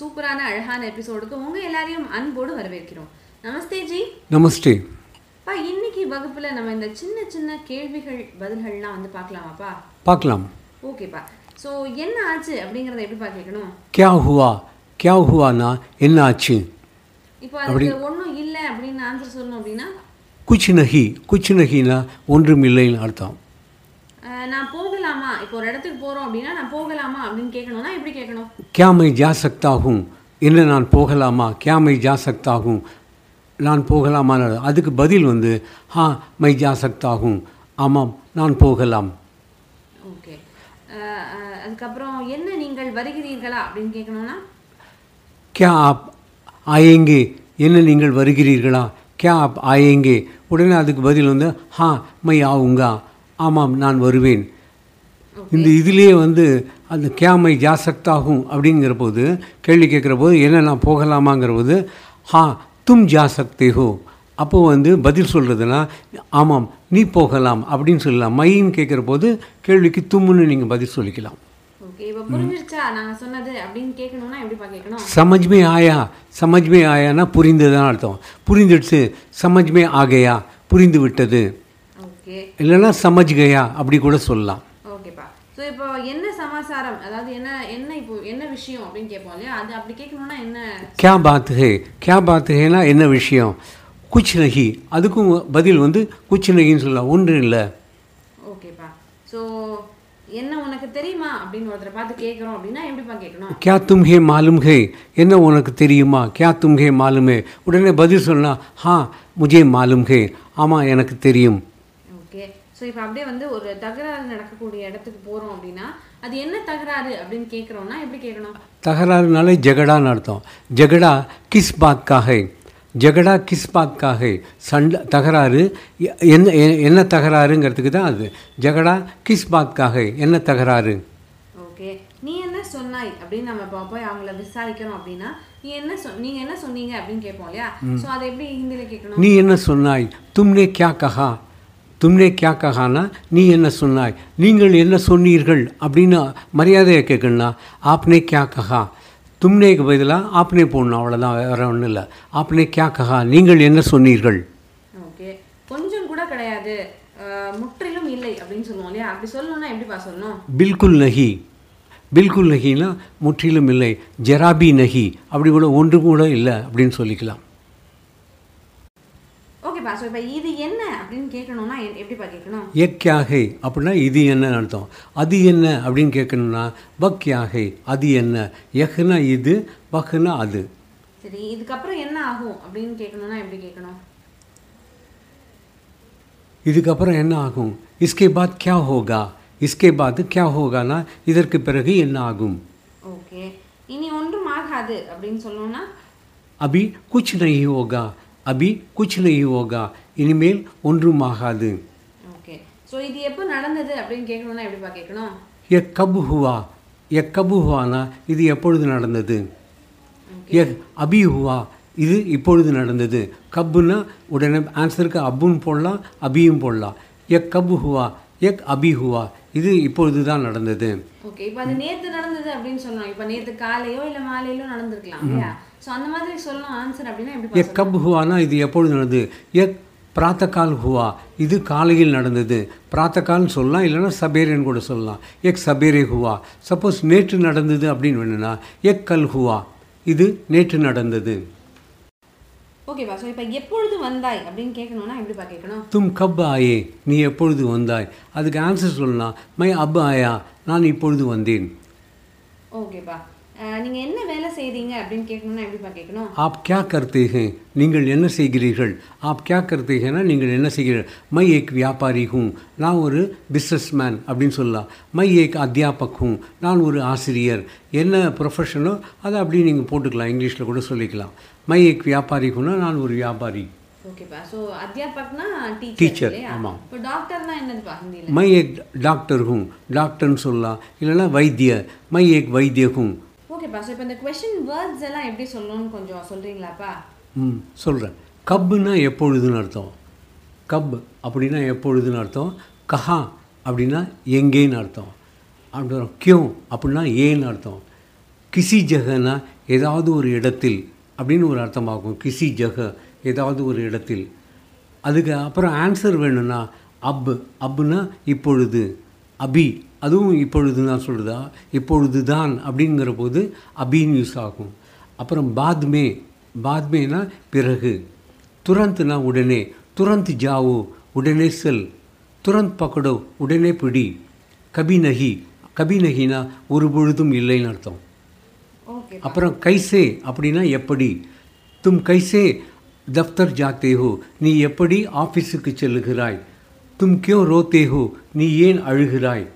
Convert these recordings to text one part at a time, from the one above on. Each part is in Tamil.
சூப்பரான அழகான எபிசோடுக்கு உங்க எல்லாரையும் அன்போடு வரவேற்கிறோம். நமஸ்தே ஜி. நமஸ்தே. பா இன்னைக்கு வகுப்புல நம்ம இந்த சின்ன சின்ன கேள்விகள் பதில்கள்லாம் வந்து பார்க்கலாமாப்பா? பார்க்கலாம். ஓகேப்பா ஸோ என்ன ஆச்சு அப்படிங்கறத எப்படி பார்க்கணும் கியா ஹுவா? கியா ஹுவானா? என்ன ஆச்சு? இப்போ அதுக்கு ஒன்றும் இல்லை அப்படின்னு ஆன்சர் சொல்லணும் அப்படின்னா? குச்சி நகி. குச்சி நகினா ஒன்றும் இல்லைன்னு அர்த்தம். நான் போகலாமா இப்போ ஒரு இடத்துக்கு போறோம் அப்படின்னா நான் போகலாமா அப்படின்னு கேட்கணும்னா எப்படி கேட்கணும் क्या मैं जा सकता हूँ என்ன நான் போகலாமா क्या मैं जा सकता हूँ நான் போகலாமான்னு அதுக்கு பதில் வந்து ஹா மை ஜா சக்தா ஹூம் ஆமாம் நான் போகலாம் ஓகே அதுக்கப்புறம் என்ன நீங்கள் வருகிறீர்களா அப்படின்னு கேட்கணும்னா क्या आप आएंगे என்ன நீங்கள் வருகிறீர்களா क्या आप आएंगे உடனே அதுக்கு பதில் வந்து ஹா மை ஆவுங்கா ஆமாம் நான் வருவேன். இந்த இதிலேயே வந்து அந்த கேமை ஜாசக்தாகும் அப்படிங்கிற போது கேள்வி கேட்குற போது என்ன நான் போகலாமாங்கிற போது ஹா தும் ஜாசக்தே ஹோ அப்போ வந்து பதில் சொல்கிறதுனா ஆமாம் நீ போகலாம் அப்படின்னு சொல்லலாம். மைன்னு கேட்குற போது கேள்விக்கு தும்முன்னு நீங்கள் பதில் சொல்லிக்கலாம். சமஜ்மே ஆயா. சமஜ்மே ஆயானா புரிந்ததுதான் அர்த்தம். புரிந்துடுச்சு சமஜ்மே ஆகையா. புரிந்து விட்டது. இல்லைன்னா சமஜ் கயா அப்படி கூட சொல்லலாம். ஓகேப்பா ஸோ இப்போ என்ன சமாச்சாரம் அதாவது என்ன என்ன இப்போ என்ன விஷயம் அப்படின்னு கேட்போம் இல்லையா? அது அப்படி கேட்கணும்னா என்ன? கே பாத் ஹே. கே பாத் ஹேனா என்ன விஷயம்? குச் நகி. அதுக்கும் பதில் வந்து குச் நகின்னு சொல்லலாம். ஒன்று இல்லை. ஓகேப்பா ஸோ என்ன உனக்கு தெரியுமா அப்படின்னு ஒருத்தரை பார்த்து கேட்குறோம் அப்படின்னா எப்படிப்பா கேட்கணும்? கே தும் ஹே மாலும் என்ன உனக்கு தெரியுமா? கியா தும் ஹே மாலும் உடனே பதில் சொன்னால் ஹா முஜே மாலும்கே ஆமாம் எனக்கு தெரியும். ஸோ இப்போ அப்படியே வந்து ஒரு தகராறு நடக்கக்கூடிய இடத்துக்கு போகிறோம் அப்படின்னா அது என்ன தகராறு அப்படின்னு கேட்குறோம்னா எப்படி கேட்கணும் தகராறுனாலே ஜெகடான்னு அர்த்தம். ஜெகடா கிஸ் பாத் கா ஹை ஜெகடா கிஸ் பாத் கா ஹை சண்டை தகராறு என்ன என்ன தகராறுங்கிறதுக்கு தான் அது. ஜெகடா கிஸ் பாத் கா ஹை என்ன தகராறு? ஓகே. நீ என்ன சொன்னாய் அப்படின்னு நம்ம இப்போ போய் அவங்கள விசாரிக்கிறோம் அப்படின்னா நீ என்ன சொ நீங்க என்ன சொன்னீங்க அப்படின்னு கேட்போம் இல்லையா? ஸோ அதை எப்படி ஹிந்தியில் கேட்கணும் நீ என்ன சொன்னாய்? தும்னே கியா கஹா? தும்னே கியா கஹானா? நீ என்ன சொன்னாய்? நீங்கள் என்ன சொன்னீர்கள்? அப்படின்னு மரியாதையை கேட்கணும்னா ஆப்னே கியா கஹா. தும்னேக்கு பதிலாக ஆப்னே போடணும் அவ்வளோதான் வேற ஒன்றும் இல்லை. ஆப்னே கியா கஹா நீங்கள் என்ன சொன்னீர்கள்? ஓகே. கொஞ்சம் கூட கிடையாது. முற்றிலும் இல்லை அப்படின்னு சொல்லுவோம் இல்லையா? அப்படி சொல்லணும்னா எப்படிப்பா சொல்லணும்? பில்குல் நஹி. பில்குல் நஹினா முற்றிலும் இல்லை. ஜெராபி நஹி. அப்படி கூட ஒன்று கூட இல்லை அப்படின்னு சொல்லிக்கலாம். ஓகேப்பா ஸோ இப்போ இது என்ன அப்படின்னு கேட்கணும்னா எப்படிப்பா கேட்கணும்? எக்யாகை அப்படின்னா இது என்ன அர்த்தம். அது என்ன அப்படின்னு கேட்கணும்னா பக்யாகை அது என்ன? எஹ்னா இது பஹ்னா அது. சரி இதுக்கப்புறம் என்ன ஆகும் அப்படின்னு கேட்கணும்னா எப்படி கேட்கணும்? இதுக்கப்புறம் என்ன ஆகும்? இஸ்கே பாத் கியா ஹோகா? இஸ்கே பாத் கியா ஹோகானா? இதற்கு பிறகு என்ன ஆகும்? ஓகே. இனி ஒன்றும் ஆகாது அப்படின்னு சொல்லணும்னா? அபி குச் நஹி ஹோகா? அபி குச் நஹி ஹோகா இனிமேல் ஒன்றும் ஆகாது ஓகே. ஸோ இது எப்போ நடந்தது அப்படின்னு கேட்கணும்னா எப்படிப்பா கேட்கணும்? எ கப் ஹுவா. எ கபு ஹுவானா? இது எப்பொழுது நடந்தது? எ அபி ஹுவா இது இப்பொழுது நடந்தது. கப்புன்னா உடனே ஆன்சருக்கு அப்புன்னு போடலாம் அபியும் போடலாம். எ கபு ஹுவா? எக் அபி ஹுவா. இது இப்பொழுது தான் நடந்தது. ஓகே இப்போ அது நேத்து நடந்தது அப்படின்னு சொல்லணும் இப்போ நேத்து காலையோ இல்ல மாலையிலோ நடந்திருக்கலாம் இல்லையா? ஸோ அந்த மாதிரி சொல்லணும் ஆன்சர் அப்படின்னா எப்படி எக் கப் ஹுவானா இது எப்பொழுது நடந்தது? எக் பிராத்தகால் ஹுவா இது காலையில் நடந்தது. பிராத்தகால்னு சொல்லலாம் இல்லைன்னா சபேரேன்னு கூட சொல்லலாம். Egg சபேரே Hua. சப்போஸ் நேற்று நடந்தது அப்படின்னு வேணும்னா எக் கல் ஹுவா இது நேற்று நடந்தது. ஓகேப்பா ஸோ இப்போ எப்பொழுது வந்தாய் அப்படின்னு கேட்கணும்னா எப்படிப்பா கேட்கணும்? தும் கப் ஆயே நீ எப்பொழுது வந்தாய்? அதுக்கு ஆன்சர் சொல்லலாம். மை அப் ஆயா நான் இப்பொழுது வந்தேன். ஓகேப்பா அஹ், நீங்க என்ன வேலை செய்றீங்க அப்படின்னு கேட்கணும்னா எப்படிப்பா கேட்கணும்? ஆப் கியா கர்த்தே ஹே நீங்கள் என்ன செய்கிறீர்கள்? ஆப் கியா கர்த்தே ஹேனா நீங்கள் என்ன செய்கிறீர்கள்? மை ஏக் வியாபாரி ஹூம் நான் ஒரு பிஸ்னஸ் மேன் அப்படின்னு சொல்லலாம். மை ஏக் அத்தியாபக் ஹூம் நான் ஒரு ஆசிரியர். என்ன ப்ரொஃபஷனோ அதை அப்படி நீங்கள் போட்டுக்கலாம். இங்கிலீஷில் கூட சொல்லிக்கலாம். மை ஏக் வியாபாரி ஹூனா நான் ஒரு வியாபாரி ஓகேப்பா ஸோ அத்தியாபக்னா டீச்சர் Teacher, இல்லையா ஆமா. இப்போ டாக்டர்னா என்னதுப்பா ஹிந்தியில் மை ஏக் டாக்டர் ஹூம் டாக்டர்னு சொல்லலாம் இல்லைன்னா வைத்திய மை ஏக் வைத்திய ஹூம் ஓகேப்பா ஸோ இப்போ இந்த கொஷின் வேர்ட்ஸ் எல்லாம் எப்படி சொல்லணும்னு கொஞ்சம் சொல்றீங்களாப்பா ம் சொல்கிறேன் கப்புன்னா எப்பொழுதுன்னு அர்த்தம். கப் அப்படின்னா எப்பொழுதுன்னு அர்த்தம். கஹா அப்படின்னா எங்கேன்னு அர்த்தம். அப்புறம் கியூ அப்படின்னா ஏன்னு அர்த்தம். கிசி ஜகனா ஏதாவது ஒரு இடத்தில். அப்படின்னு ஒரு அர்த்தமாகும். கிசி ஜக ஏதாவது ஒரு இடத்தில். அதுக்கு அப்புறம் ஆன்சர் வேணும்னா அப் அப்புன்னா இப்பொழுது. அபி அதுவும் இப்பொழுது தான் சொல்லுதா? இப்பொழுது தான் அப்படிங்கிற போது அபின்னு யூஸ் ஆகும். அப்புறம் பாத்மே. பாத்மேனா பிறகு. துரந்த்னா உடனே. துரந்த் ஜாவோ உடனே செல். துரந்த் பக்கடோ உடனே பிடி. கபி நகி. கபி நகினா ஒரு பொழுதும் இல்லைன்னு அர்த்தம். அப்புறம் கைசே அப்படின்னா எப்படி? தும் கைசே தஃப்தர் ஜாத்தே ஹோ நீ எப்படி ஆஃபீஸுக்கு செல்லுகிறாய்? தும் கியோ ரோத்தே ஹோ நீ ஏன் அழுகிறாய்?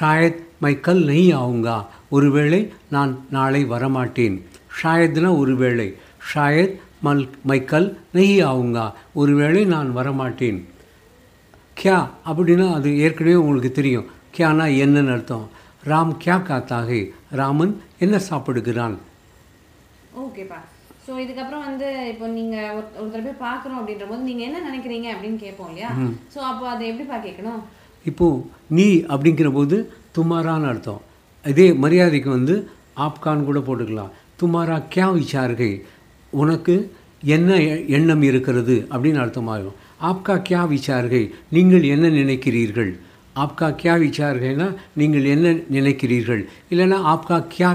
ஷாயத் மை கல் நெய் ஆகுங்கா ஒருவேளை நான் நாளை வரமாட்டேன். ஷாயத்னா ஒருவேளை. ஷாயத் மல் மை கல் நெய் ஆவுங்கா? ஒருவேளை நான் வரமாட்டேன். கியா அப்படின்னா அது ஏற்கனவே உங்களுக்கு தெரியும். கியானா என்னன்னு அர்த்தம். ராம் கியா காத்தாகே. ராமன் என்ன சாப்பிடுகிறான்? ஓகேப்பா ஸோ இதுக்கப்புறம் வந்து இப்போ நீங்க ஒரு- ஒருத்தர் போய் பார்க்குறோம் அப்படின்ற போது நீங்க என்ன நினைக்கிறீங்க அப்படின்னு கேட்போம் இல்லையா? ஸோ அப்போ அதை எப்படிப்பா கேட்கணும்? இப்போது நீ அப்படிங்கிற போது துமாரான்னு அர்த்தம். இதே மரியாதைக்கு வந்து ஆப்கான் கூட போட்டுக்கலாம். துமாரா கியா விசார்கை? உனக்கு என்ன எண்ணம் இருக்கிறது? அப்படின்னு அர்த்தமாகும். ஆப்கா கியா விசார்கை? நீங்கள் என்ன நினைக்கிறீர்கள்? ஆப்கா கியா விசார்கைனா நீங்கள் என்ன நினைக்கிறீர்கள்? இல்லைன்னா ஆப்கா கியா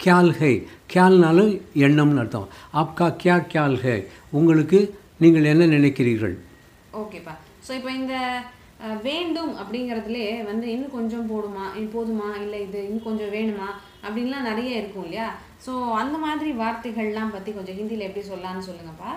கியால் ஹை. கியால்னாலும் எண்ணம்னு அர்த்தம். ஆப்கா கியா கியால்ஹை உங்களுக்கு நீங்கள் என்ன நினைக்கிறீர்கள்? ஓகேப்பா. ஸோ இப்போ இந்த வேண்டும் அப்படிங்கிறதுலே வந்து இன்னும் கொஞ்சம் போடுமா? போதுமா? இல்லை இது இன்னும் கொஞ்சம் வேணுமா? அப்படின்லாம் நிறைய இருக்கும் இல்லையா? ஸோ அந்த மாதிரி வார்த்தைகள்லாம் பற்றி கொஞ்சம் ஹிந்தியில் எப்படி சொல்லலாம்னு சொல்லுங்கப்பா.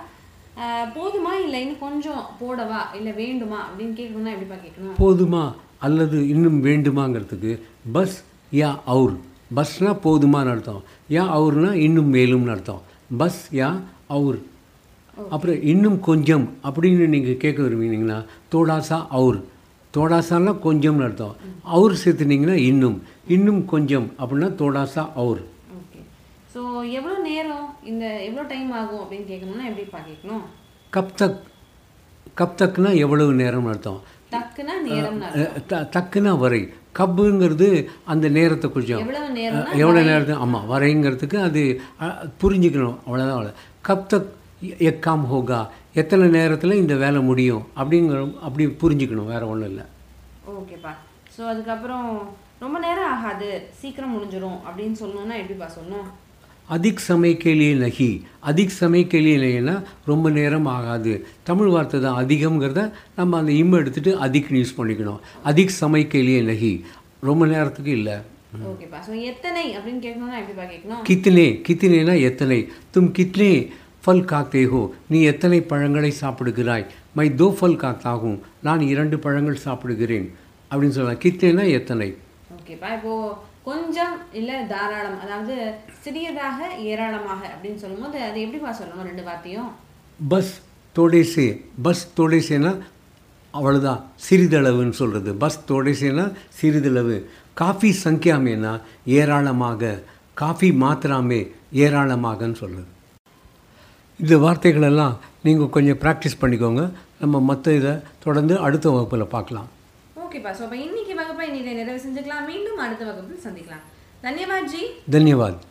போதுமா இல்லை இன்னும் கொஞ்சம் போடவா? இல்லை வேண்டுமா? அப்படின்னு கேட்கணும்னா எப்படிப்பா கேட்கணும்? போதுமா அல்லது இன்னும் வேண்டுமாங்கிறதுக்கு பஸ் யா அவுர். பஸ்னா போதுமான்னு அர்த்தம். யா அவுர்னா இன்னும் மேலும்னு அர்த்தம். பஸ் யா அவுர். அப்புறம் இன்னும் கொஞ்சம் அப்படின்னு நீங்கள் கேட்க விரும்பினீங்கன்னா தோடாசா அவுர். தோடாசானா கொஞ்சம்னு அர்த்தம். அவுர் சேர்த்துனீங்கன்னா இன்னும். இன்னும் கொஞ்சம் அப்படின்னா தோடாசா அவுர். ஸோ எவ்வளோ நேரம் இந்த எவ்வளோ டைம் ஆகும் அப்படின்னு கேட்கணும்னா எப்படிப்பா கேட்கணும்? கப் தக் கப் தக்னா எவ்வளவு நேரம்னு அர்த்தம்? டக்குனா நேரம்னா அஹ், த- தக்குனா வரை. கப்புங்கிறது அந்த நேரத்தை கொஞ்சம். எவ்வளோ நேரத்துக்கு ஆமாம் வரைங்கிறதுக்கு அது புரிஞ்சுக்கணும். அவ்வளோதான் அவ்வளோ கப் தக் எக்காம் ஹோகா. எத்தனை நேரத்தில் இந்த வேலை முடியும்? அப்படிங்கிற அப்படி புரிஞ்சுக்கணும். வேறு ஒன்றும் இல்லை. ஓகேப்பா ஸோ அதுக்கப்புறம் ரொம்ப நேரம் ஆகாது. சீக்கிரம் முடிஞ்சிரும் அப்படின்னு சொல்லணும்னா எப்படிப்பா சொல்லணும்? அதிக் சமய நகி. அதிக் சமய கேலியே நகினா ரொம்ப நேரம் ஆகாது. தமிழ் வார்த்தை தான் அதிகம்ங்கிறத நம்ம அந்த இம் எடுத்துட்டு அதிக்னு யூஸ் பண்ணிக்கணும். அதிக் சமய கேலியே நகி. ரொம்ப நேரத்துக்கு இல்லை. ஓகேப்பா ஸோ எத்தனை தும் கித்னே. ஃபல் காத்தே ஹோ. நீ எத்தனை பழங்களை சாப்பிடுகிறாய்? மை தோ ஃபல் காத்தாகும். நான் இரண்டு பழங்கள் சாப்பிடுகிறேன். அப்படின்னு சொல்லலாம் கித்னேனா எத்தனை? ஓகேப்பா இப்போ கொஞ்சம் இல்லை தாராளம். அதாவது சிறியதாக ஏராளமாக அப்படின்னு சொல்லும்போது அது எப்படிப்பா சொல்லணும்? ரெண்டு வார்த்தையும். பஸ் தோடேசே. பஸ் தோடேசேனா அவ்வளோதான் சிறிதளவுன்னு சொல்கிறது பஸ் தோடேசேனா சிறிதளவு. காஃபி சங்கியாமேனா ஏராளமாக. காஃபி மாத்திராமே ஏராளமாகன்னு சொல்கிறது இந்த வார்த்தைகளெல்லாம் நீங்கள் கொஞ்சம் ப்ராக்டிஸ் பண்ணிக்கோங்க. நம்ம மற்ற இதை தொடர்ந்து அடுத்த வகுப்பில் பார்க்கலாம். ஓகேப்பா ஸோ அப்போ இன்னைக்கு வகுப்பை இன்னைக்கு நிறைவு செஞ்சுக்கலாம். மீண்டும் அடுத்த வகுப்பில் சந்திக்கலாம். தன்யவாத் ஜி. தன்யவாத்.